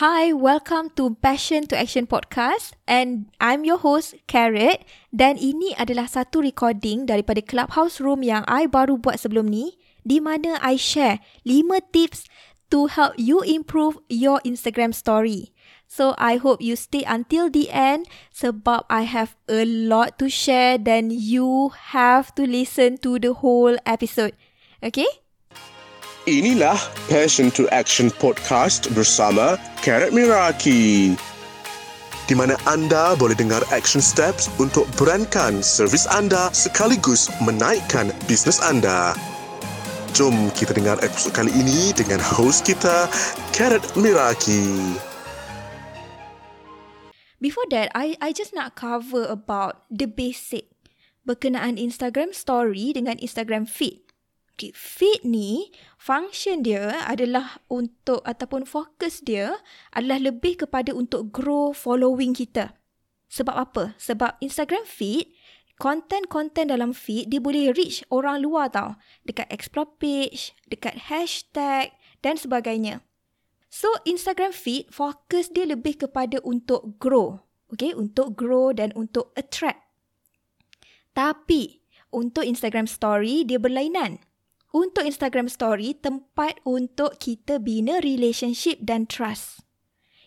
Hi, welcome to Passion to Action podcast and I'm your host Carrot dan ini adalah satu recording daripada Clubhouse Room yang I baru buat sebelum ni di mana I share 5 tips to help you improve your Instagram story. So I hope you stay until the end sebab I have a lot to share dan you have to listen to the whole episode. Okay? Inilah Passion to Action Podcast bersama Karat Miraki. Di mana anda boleh dengar action steps untuk berankan servis anda sekaligus menaikkan bisnes anda. Jom kita dengar episod kali ini dengan host kita, Karat Miraki. Before that, I I just nak cover about the basic berkenaan Instagram story dengan Instagram feed. Okay, feed ni function dia adalah untuk ataupun fokus dia adalah lebih kepada untuk grow following kita. Sebab apa? Sebab Instagram feed, konten-konten dalam feed dia boleh reach orang luar tau. Dekat explore page, dekat hashtag dan sebagainya. So Instagram feed fokus dia lebih kepada untuk grow. Okay, untuk grow dan untuk attract. Tapi untuk Instagram story dia berlainan. Untuk Instagram story, tempat untuk kita bina relationship dan trust.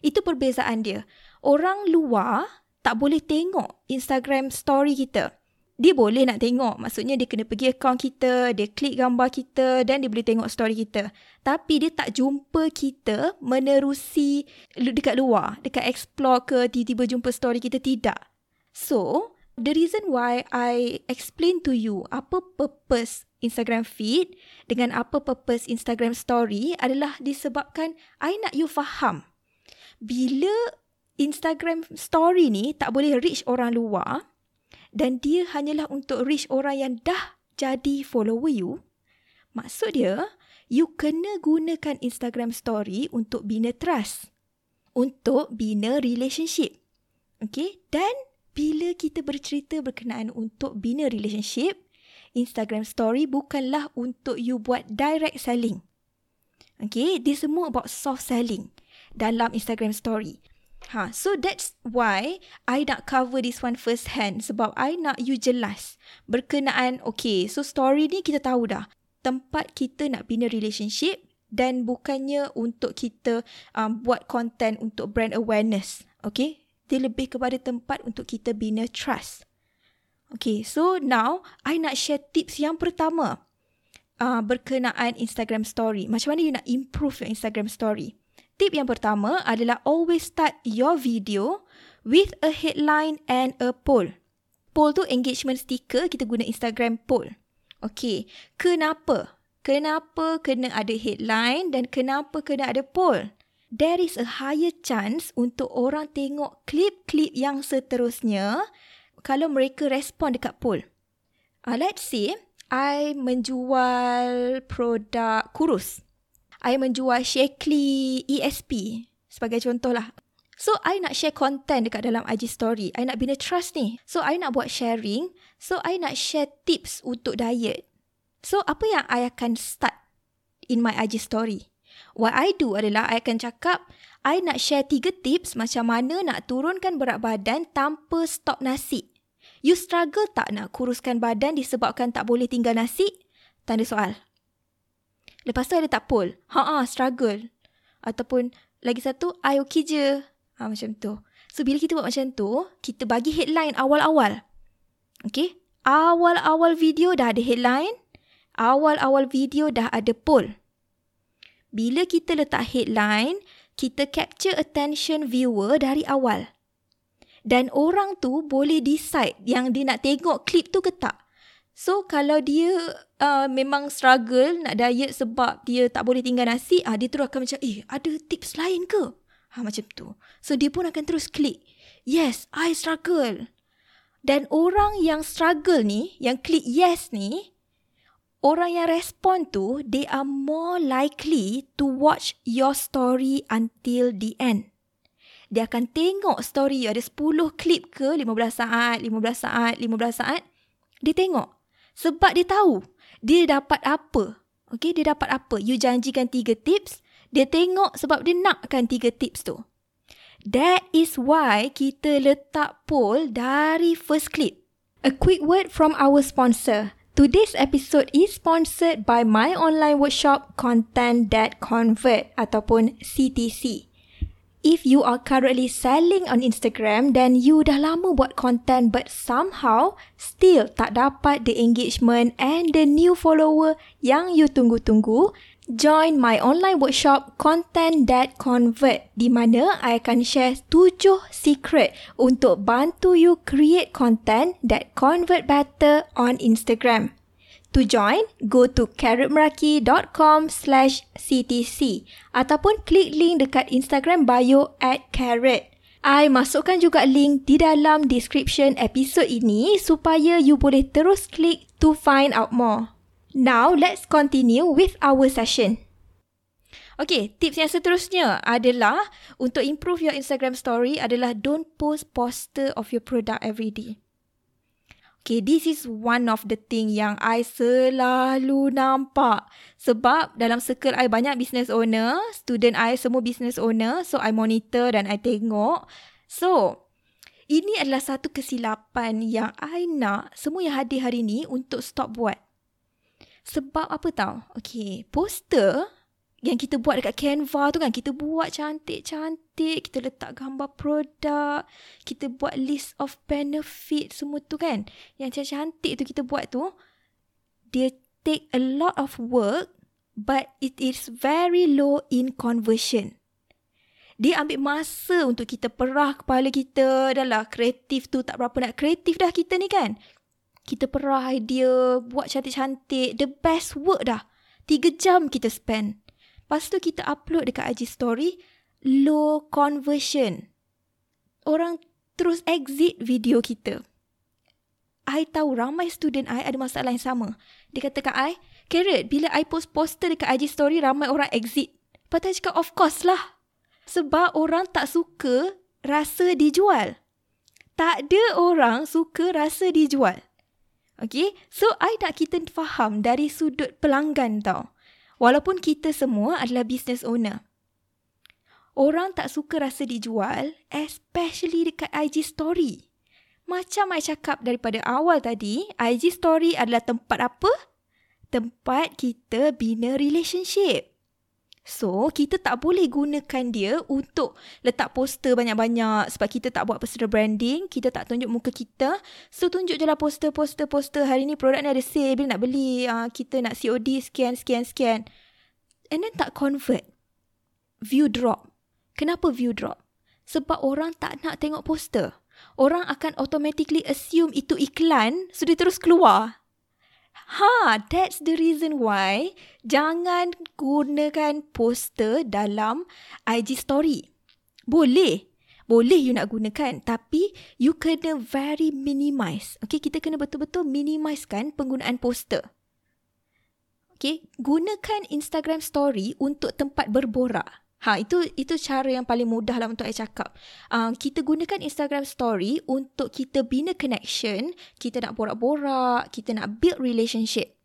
Itu perbezaan dia. Orang luar tak boleh tengok Instagram story kita. Dia boleh nak tengok. Maksudnya dia kena pergi account kita, dia klik gambar kita dan dia boleh tengok story kita. Tapi dia tak jumpa kita menerusi dekat luar. Dekat explore ke tiba-tiba jumpa story kita. Tidak. So, the reason why I explain to you apa purpose Instagram feed dengan apa purpose Instagram story adalah disebabkan I nak you faham. Bila Instagram story ni tak boleh reach orang luar dan dia hanyalah untuk reach orang yang dah jadi follower you, maksud dia you kena gunakan Instagram story untuk bina trust. Untuk bina relationship. Okay? Dan bila kita bercerita berkenaan untuk bina relationship, Instagram story bukanlah untuk you buat direct selling. Okay, dia semua about soft selling dalam Instagram story. Ha, so that's why I nak cover this one first hand sebab I nak you jelas berkenaan okay, so story ni kita tahu dah tempat kita nak bina relationship dan bukannya untuk kita um, buat content untuk brand awareness. Okay, dia lebih kepada tempat untuk kita bina trust. Okay, so now I nak share tips yang pertama uh, berkenaan Instagram story. Macam mana you nak improve your Instagram story? Tip yang pertama adalah always start your video with a headline and a poll. Poll tu engagement sticker, kita guna Instagram poll. Okay, kenapa? Kenapa kena ada headline dan kenapa kena ada poll? There is a higher chance untuk orang tengok klip-klip yang seterusnya kalau mereka respon dekat poll. Uh, let's say, I menjual produk kurus. I menjual Shakely ESP sebagai contoh lah. So, I nak share content dekat dalam IG story. I nak bina trust ni. So, I nak buat sharing. So, I nak share tips untuk diet. So, apa yang I akan start in my IG story? What I do adalah I akan cakap, I nak share tiga tips macam mana nak turunkan berat badan tanpa stop nasi. You struggle tak nak kuruskan badan disebabkan tak boleh tinggal nasi? Tanda soal. Lepas tu ada tak poll? Ha struggle. Ataupun lagi satu, I okay je. Ha, macam tu. So, bila kita buat macam tu, kita bagi headline awal-awal. Okay? Awal-awal video dah ada headline. Awal-awal video dah ada poll. Bila kita letak headline, kita capture attention viewer dari awal dan orang tu boleh decide yang dia nak tengok klip tu ke tak. So kalau dia uh, memang struggle nak diet sebab dia tak boleh tinggal nasi, ah dia terus akan macam eh ada tips lain ke? Ha macam tu. So dia pun akan terus klik. Yes, I struggle. Dan orang yang struggle ni, yang klik yes ni, orang yang respon tu, they are more likely to watch your story until the end dia akan tengok story ada 10 klip ke 15 saat, 15 saat, 15 saat. Dia tengok. Sebab dia tahu dia dapat apa. Okay, dia dapat apa. You janjikan tiga tips, Dia tengok sebab dia nakkan tiga tips tu. That is why kita letak poll dari first clip. A quick word from our sponsor. Today's episode is sponsored by my online workshop Content That Convert ataupun CTC. If you are currently selling on Instagram, then you dah lama buat content but somehow still tak dapat the engagement and the new follower yang you tunggu-tunggu, join my online workshop Content That Convert di mana I akan share 7 secret untuk bantu you create content that convert better on Instagram. To join, go to carrotmeraki.com slash ctc ataupun klik link dekat Instagram bio at carrot. I masukkan juga link di dalam description episod ini supaya you boleh terus klik to find out more. Now, let's continue with our session. Okay, tips yang seterusnya adalah untuk improve your Instagram story adalah don't post poster of your product every day. Okay, this is one of the thing yang I selalu nampak. Sebab dalam circle I banyak business owner, student I semua business owner. So, I monitor dan I tengok. So, ini adalah satu kesilapan yang I nak semua yang hadir hari ni untuk stop buat. Sebab apa tau? Okay, poster yang kita buat dekat Canva tu kan kita buat cantik-cantik kita letak gambar produk kita buat list of benefit semua tu kan. Yang cantik tu kita buat tu dia take a lot of work but it is very low in conversion. Dia ambil masa untuk kita perah kepala kita. Dah lah kreatif tu tak berapa nak kreatif dah kita ni kan kita perah idea buat cantik-cantik the best work dah Tiga jam kita spend Lepas tu kita upload dekat IG story, low conversion. Orang terus exit video kita. I tahu ramai student I ada masalah yang sama. Dia kata kat I, Carrot, bila I post poster dekat IG story, ramai orang exit. I cakap, of course lah. Sebab orang tak suka rasa dijual. Tak ada orang suka rasa dijual. Okay, so I nak kita faham dari sudut pelanggan tau. Walaupun kita semua adalah business owner. Orang tak suka rasa dijual, especially dekat IG story. Macam saya cakap daripada awal tadi, IG story adalah tempat apa? Tempat kita bina relationship. So, kita tak boleh gunakan dia untuk letak poster banyak-banyak sebab kita tak buat personal branding, kita tak tunjuk muka kita. So, tunjuk je lah poster, poster, poster. Hari ni produk ni ada sale, bila nak beli, uh, kita nak COD, scan, scan, scan. And then tak convert. View drop. Kenapa view drop? Sebab orang tak nak tengok poster. Orang akan automatically assume itu iklan, so dia terus keluar. Ha, that's the reason why jangan gunakan poster dalam IG story. Boleh. Boleh you nak gunakan. Tapi you kena very minimize. Okay, kita kena betul-betul minimizekan penggunaan poster. Okay, gunakan Instagram story untuk tempat berborak. Ha itu itu cara yang paling mudah lah untuk saya cakap. Uh, kita gunakan Instagram story untuk kita bina connection, kita nak borak-borak, kita nak build relationship.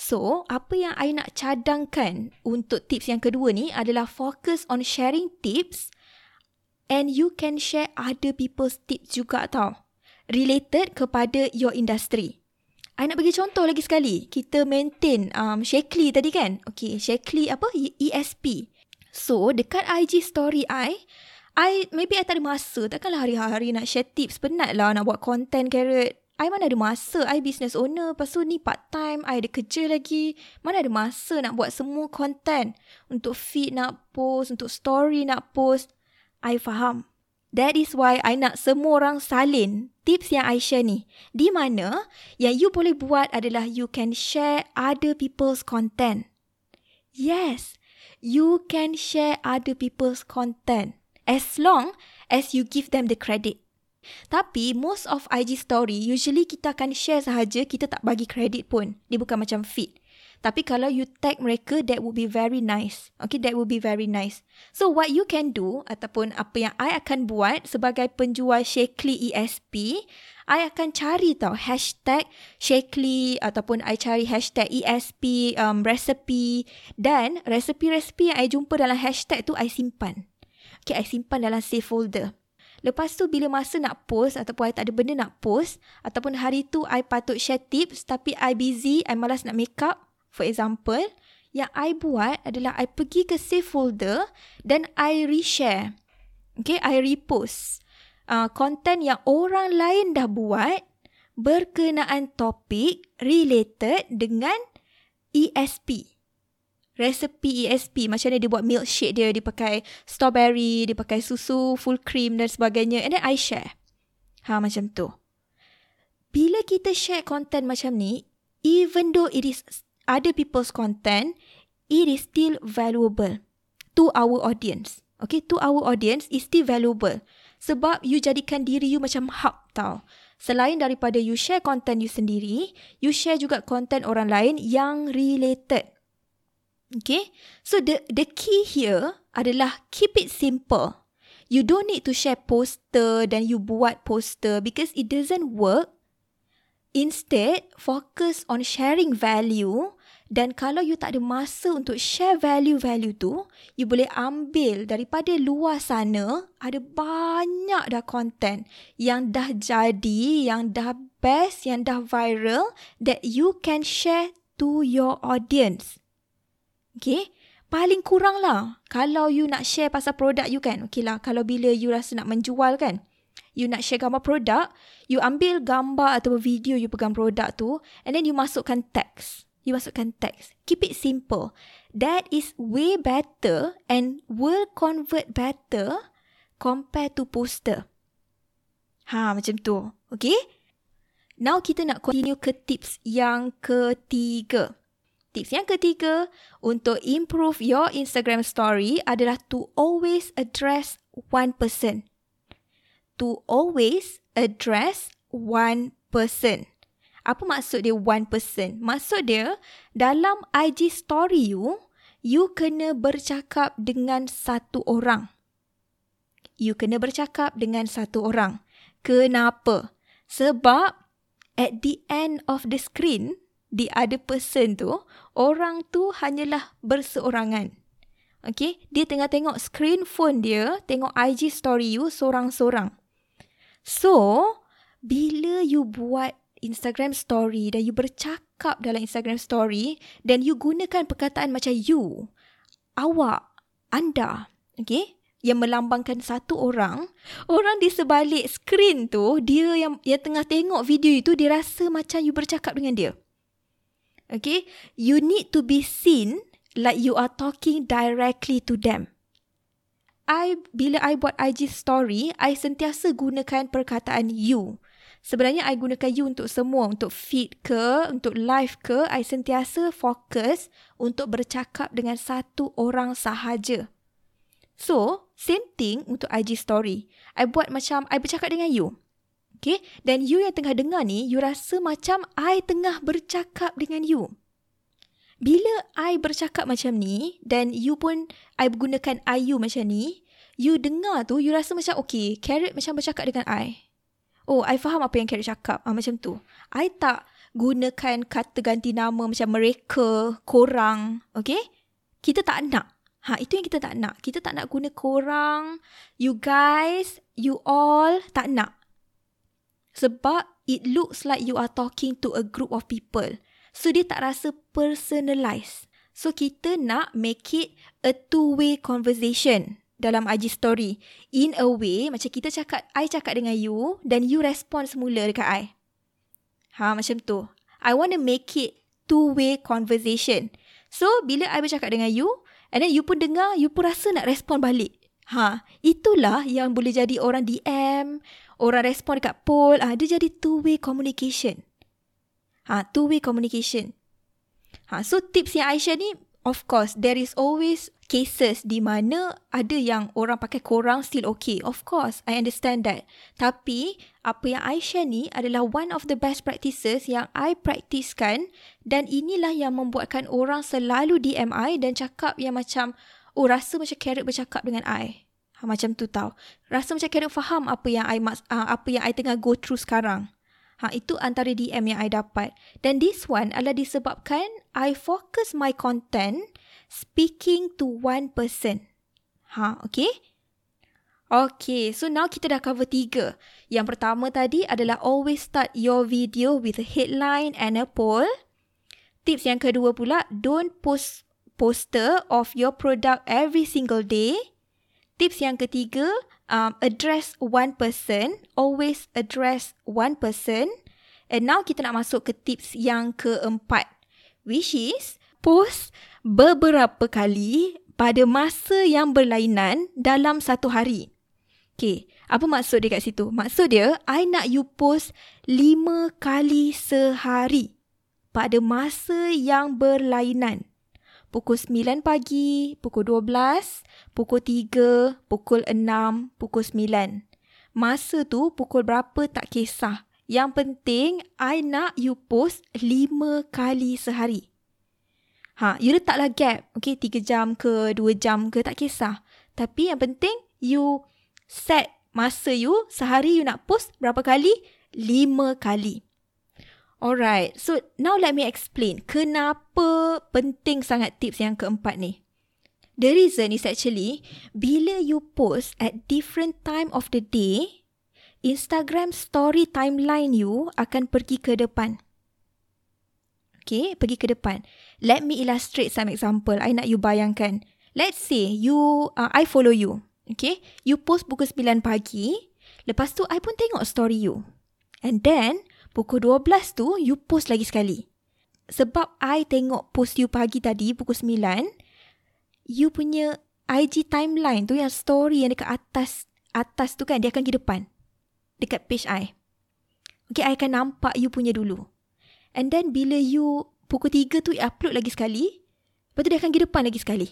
So, apa yang I nak cadangkan untuk tips yang kedua ni adalah fokus on sharing tips and you can share other people's tips juga tau. Related kepada your industry. I nak bagi contoh lagi sekali. Kita maintain um, Shakely tadi kan? Okay, Shakely apa? ESP. So, dekat IG story I, I maybe I tak ada masa. Takkanlah hari-hari nak share tips. Penat lah nak buat content carrot. I mana ada masa. I business owner. Lepas tu ni part time. I ada kerja lagi. Mana ada masa nak buat semua content. Untuk feed nak post. Untuk story nak post. I faham. That is why I nak semua orang salin tips yang I share ni. Di mana yang you boleh buat adalah you can share other people's content. Yes you can share other people's content as long as you give them the credit. Tapi most of IG story usually kita akan share sahaja kita tak bagi credit pun. Dia bukan macam feed. Tapi kalau you tag mereka, that would be very nice. Okay, that would be very nice. So what you can do, ataupun apa yang I akan buat sebagai penjual Shakely ESP, I akan cari tau hashtag Shakely ataupun I cari hashtag ESP um, recipe dan resepi-resepi yang I jumpa dalam hashtag tu I simpan. Okay, I simpan dalam save folder. Lepas tu bila masa nak post ataupun I tak ada benda nak post ataupun hari tu I patut share tips tapi I busy, I malas nak make up. For example, yang I buat adalah I pergi ke save folder dan I reshare. Okay, I repost. Uh, content yang orang lain dah buat berkenaan topik related dengan ESP resepi ESP macam mana dia buat milkshake dia dia pakai strawberry dia pakai susu full cream dan sebagainya. And then I share. Ha macam tu. Bila kita share content macam ni even though it is other people's content it is still valuable to our audience. Okay to our audience is still valuable sebab you jadikan diri you macam hub tau Selain daripada you share content you sendiri, you share juga content orang lain yang related Okay, so the the key here adalah keep it simple. You don't need to share poster dan you buat poster because it doesn't work. Instead, focus on sharing value dan kalau you tak ada masa untuk share value-value tu, you boleh ambil daripada luar sana, ada banyak dah content yang dah jadi, yang dah best, yang dah viral that you can share to your audience. Okay. Paling kurang lah. Kalau you nak share pasal produk you kan. Okay lah. Kalau bila you rasa nak menjual kan. You nak share gambar produk. You ambil gambar atau video you pegang produk tu. And then you masukkan teks. You masukkan teks. Keep it simple. That is way better and will convert better compared to poster. Ha macam tu. Okay. Now kita nak continue ke tips yang ketiga. Tips yang ketiga untuk improve your Instagram story adalah to always address one person. To always address one person. Apa maksud dia one person? Maksud dia dalam IG story you, you kena bercakap dengan satu orang. You kena bercakap dengan satu orang. Kenapa? Sebab at the end of the screen, the other person tu, orang tu hanyalah berseorangan. Okay, dia tengah tengok screen phone dia, tengok IG story you seorang-seorang. So, bila you buat Instagram story dan you bercakap dalam Instagram story dan you gunakan perkataan macam you, awak, anda, okay, yang melambangkan satu orang, orang di sebalik screen tu, dia yang yang tengah tengok video itu, dia rasa macam you bercakap dengan dia. Okay, you need to be seen like you are talking directly to them. I bila I buat IG story, I sentiasa gunakan perkataan you. Sebenarnya I gunakan you untuk semua, untuk feed ke, untuk live ke, I sentiasa fokus untuk bercakap dengan satu orang sahaja. So, same thing untuk IG story. I buat macam I bercakap dengan you. Okay. Dan you yang tengah dengar ni, you rasa macam I tengah bercakap dengan you. Bila I bercakap macam ni, dan you pun, I gunakan I you macam ni, you dengar tu, you rasa macam, okay, Carrot macam bercakap dengan I. Oh, I faham apa yang Carrot cakap. Ah, macam tu. I tak gunakan kata ganti nama macam mereka, korang. Okay? Kita tak nak. Ha, itu yang kita tak nak. Kita tak nak guna korang, you guys, you all, tak nak. Sebab it looks like you are talking to a group of people. So dia tak rasa personalized. So kita nak make it a two-way conversation dalam IG story. In a way, macam kita cakap, I cakap dengan you dan you respond semula dekat I. Ha, macam tu. I want to make it two-way conversation. So, bila I bercakap dengan you, and then you pun dengar, you pun rasa nak respond balik. Ha, itulah yang boleh jadi orang DM, orang respon dekat poll, ah dia jadi two way communication. Ha, two way communication. Ha, so tips yang I share ni of course, there is always cases di mana ada yang orang pakai korang still okay. Of course, I understand that. Tapi, apa yang I share ni adalah one of the best practices yang I praktiskan dan inilah yang membuatkan orang selalu DM I dan cakap yang macam, oh rasa macam carrot bercakap dengan I. Ha, macam tu tau. Rasa macam carrot faham apa yang I, uh, apa yang I tengah go through sekarang. Ha, itu antara DM yang I dapat. Dan this one adalah disebabkan I focus my content speaking to one person. Ha, okay? Okay, so now kita dah cover tiga. Yang pertama tadi adalah always start your video with a headline and a poll. Tips yang kedua pula, don't post poster of your product every single day. Tips yang ketiga, um, address one person, always address one person. And now kita nak masuk ke tips yang keempat, which is post beberapa kali pada masa yang berlainan dalam satu hari. Okay, apa maksud dia kat situ? Maksud dia, I nak you post lima kali sehari pada masa yang berlainan pukul 9 pagi, pukul 12, pukul 3, pukul 6, pukul 9. Masa tu pukul berapa tak kisah. Yang penting, I nak you post 5 kali sehari. Ha, you letaklah gap. Okay, 3 jam ke 2 jam ke tak kisah. Tapi yang penting, you set masa you sehari you nak post berapa kali? 5 kali. Alright, so now let me explain kenapa penting sangat tips yang keempat ni. The reason is actually bila you post at different time of the day, Instagram story timeline you akan pergi ke depan. Okay, pergi ke depan. Let me illustrate some example. I nak you bayangkan. Let's say you, uh, I follow you. Okay, you post pukul 9 pagi. Lepas tu, I pun tengok story you. And then, Pukul 12 tu, you post lagi sekali. Sebab I tengok post you pagi tadi, pukul 9, you punya IG timeline tu yang story yang dekat atas, atas tu kan, dia akan pergi depan. Dekat page I. Okay, I akan nampak you punya dulu. And then bila you pukul 3 tu upload lagi sekali, lepas tu dia akan pergi depan lagi sekali.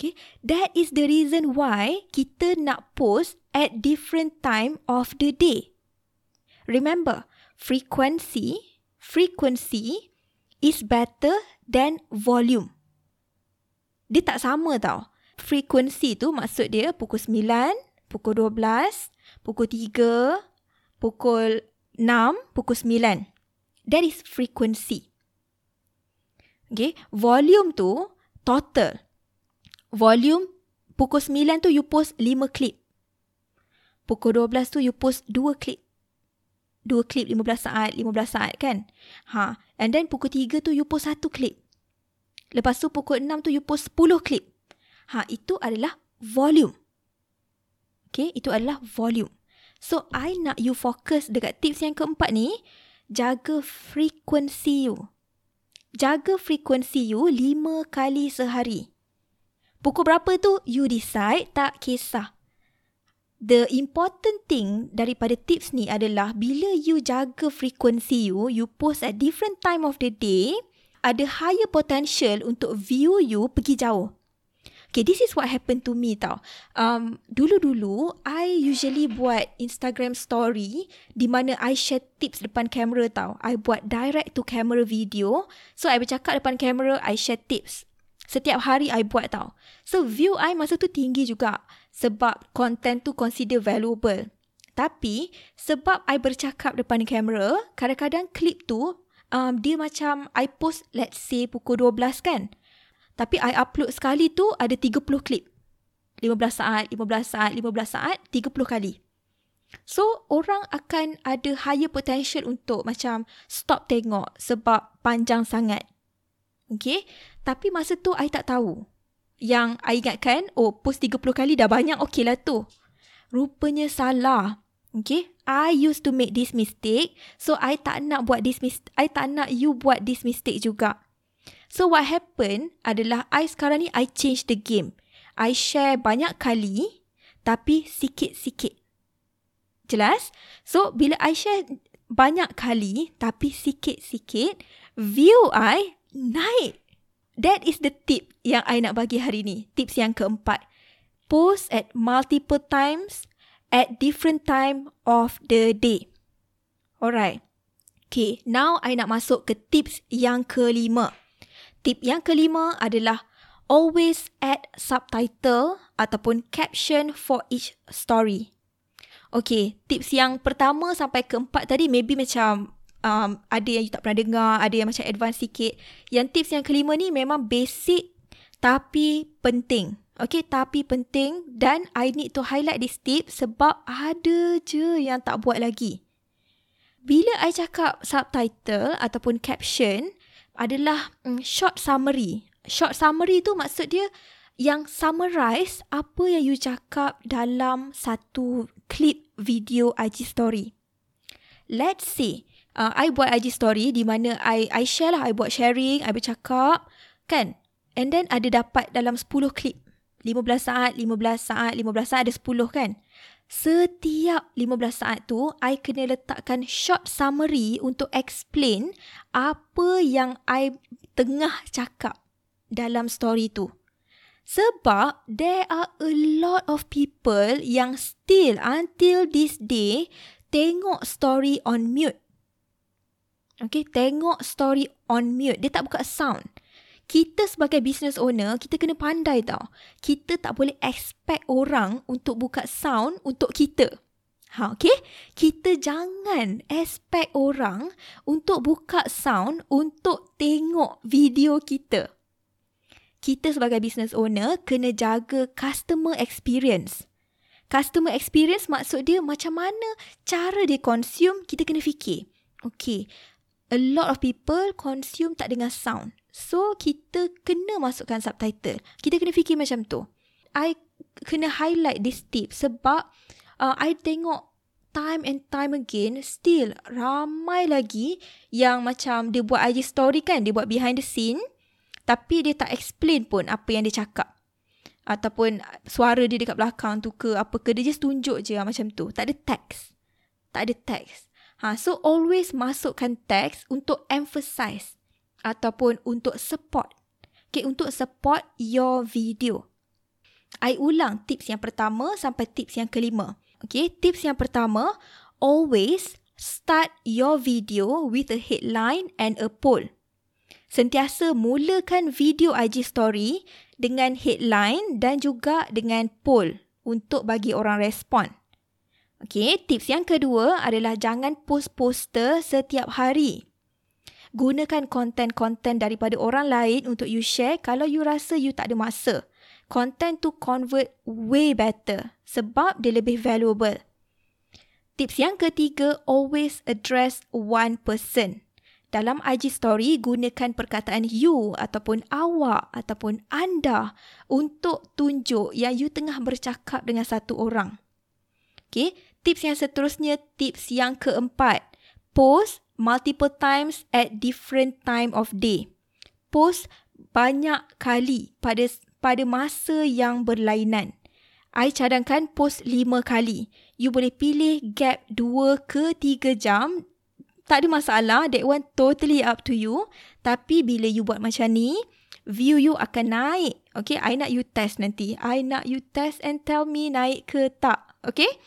Okay, that is the reason why kita nak post at different time of the day. Remember, frequency, frequency is better than volume. Dia tak sama tau. Frequency tu maksud dia pukul 9, pukul 12, pukul 3, pukul 6, pukul 9. That is frequency. Okay, volume tu total. Volume pukul 9 tu you post 5 klip. Pukul 12 tu you post 2 klip dua klip 15 saat, 15 saat kan. Ha, and then pukul 3 tu you post satu klip. Lepas tu pukul 6 tu you post 10 klip. Ha, itu adalah volume. Okay, itu adalah volume. So, I nak you fokus dekat tips yang keempat ni, jaga frekuensi you. Jaga frekuensi you lima kali sehari. Pukul berapa tu, you decide, tak kisah the important thing daripada tips ni adalah bila you jaga frequency you, you post at different time of the day, ada higher potential untuk view you pergi jauh. Okay, this is what happened to me tau. Um, dulu-dulu, I usually buat Instagram story di mana I share tips depan kamera tau. I buat direct to camera video. So, I bercakap depan kamera, I share tips. Setiap hari I buat tau. So, view I masa tu tinggi juga sebab content tu consider valuable. Tapi sebab I bercakap depan kamera, kadang-kadang klip tu um, dia macam I post let's say pukul 12 kan. Tapi I upload sekali tu ada 30 klip. 15 saat, 15 saat, 15 saat, 30 kali. So, orang akan ada higher potential untuk macam stop tengok sebab panjang sangat. Okay? Tapi masa tu, I tak tahu yang I ingatkan, oh post 30 kali dah banyak, okey lah tu. Rupanya salah. Okay, I used to make this mistake. So, I tak nak buat this mistake. I tak nak you buat this mistake juga. So, what happened adalah I sekarang ni, I change the game. I share banyak kali, tapi sikit-sikit. Jelas? So, bila I share banyak kali, tapi sikit-sikit, view I naik. That is the tip yang I nak bagi hari ni. Tips yang keempat. Post at multiple times at different time of the day. Alright. Okay, now I nak masuk ke tips yang kelima. Tip yang kelima adalah always add subtitle ataupun caption for each story. Okay, tips yang pertama sampai keempat tadi maybe macam um, ada yang you tak pernah dengar, ada yang macam advance sikit. Yang tips yang kelima ni memang basic tapi penting. Okay, tapi penting dan I need to highlight this tip sebab ada je yang tak buat lagi. Bila I cakap subtitle ataupun caption adalah um, short summary. Short summary tu maksud dia yang summarize apa yang you cakap dalam satu clip video IG story. Let's say, uh, I buat IG story di mana I I share lah, I buat sharing, I bercakap, kan? And then ada dapat dalam 10 clip. 15 saat, 15 saat, 15 saat ada 10 kan? Setiap 15 saat tu, I kena letakkan short summary untuk explain apa yang I tengah cakap dalam story tu. Sebab there are a lot of people yang still until this day tengok story on mute. Okay, tengok story on mute. Dia tak buka sound. Kita sebagai business owner, kita kena pandai tau. Kita tak boleh expect orang untuk buka sound untuk kita. Ha, okay? Kita jangan expect orang untuk buka sound untuk tengok video kita kita sebagai business owner kena jaga customer experience. Customer experience maksud dia macam mana cara dia consume, kita kena fikir. Okay, a lot of people consume tak dengar sound. So, kita kena masukkan subtitle. Kita kena fikir macam tu. I kena highlight this tip sebab uh, I tengok time and time again still ramai lagi yang macam dia buat IG story kan, dia buat behind the scene tapi dia tak explain pun apa yang dia cakap. Ataupun suara dia dekat belakang tu ke apa ke. Dia just tunjuk je macam tu. Tak ada teks. Tak ada teks. Ha, so always masukkan teks untuk emphasize. Ataupun untuk support. Okay, untuk support your video. I ulang tips yang pertama sampai tips yang kelima. Okay, tips yang pertama. Always start your video with a headline and a poll sentiasa mulakan video IG story dengan headline dan juga dengan poll untuk bagi orang respon. Okey, tips yang kedua adalah jangan post poster setiap hari. Gunakan konten-konten daripada orang lain untuk you share kalau you rasa you tak ada masa. Content tu convert way better sebab dia lebih valuable. Tips yang ketiga, always address one person dalam IG story gunakan perkataan you ataupun awak ataupun anda untuk tunjuk yang you tengah bercakap dengan satu orang. Okay, tips yang seterusnya, tips yang keempat. Post multiple times at different time of day. Post banyak kali pada pada masa yang berlainan. I cadangkan post lima kali. You boleh pilih gap dua ke tiga jam tak ada masalah. That one totally up to you. Tapi bila you buat macam ni, view you akan naik. Okay, I nak you test nanti. I nak you test and tell me naik ke tak. Okay?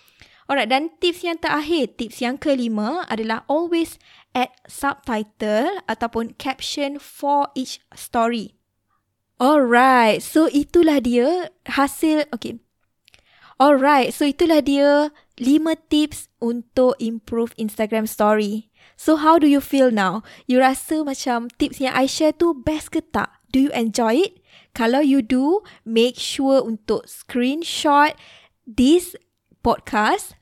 Alright, dan tips yang terakhir, tips yang kelima adalah always add subtitle ataupun caption for each story. Alright, so itulah dia hasil, okay. Alright, so itulah dia lima tips untuk improve Instagram story. So how do you feel now? You rasa macam tips yang I share tu best ke tak? Do you enjoy it? Kalau you do, make sure untuk screenshot this podcast.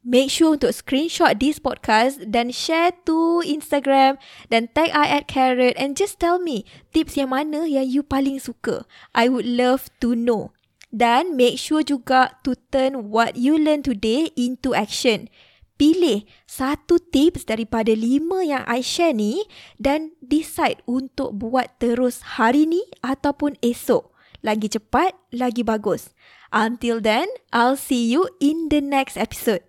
Make sure untuk screenshot this podcast dan share to Instagram dan tag I at Carrot and just tell me tips yang mana yang you paling suka. I would love to know. Dan make sure juga to turn what you learn today into action pilih satu tips daripada lima yang I share ni dan decide untuk buat terus hari ni ataupun esok. Lagi cepat, lagi bagus. Until then, I'll see you in the next episode.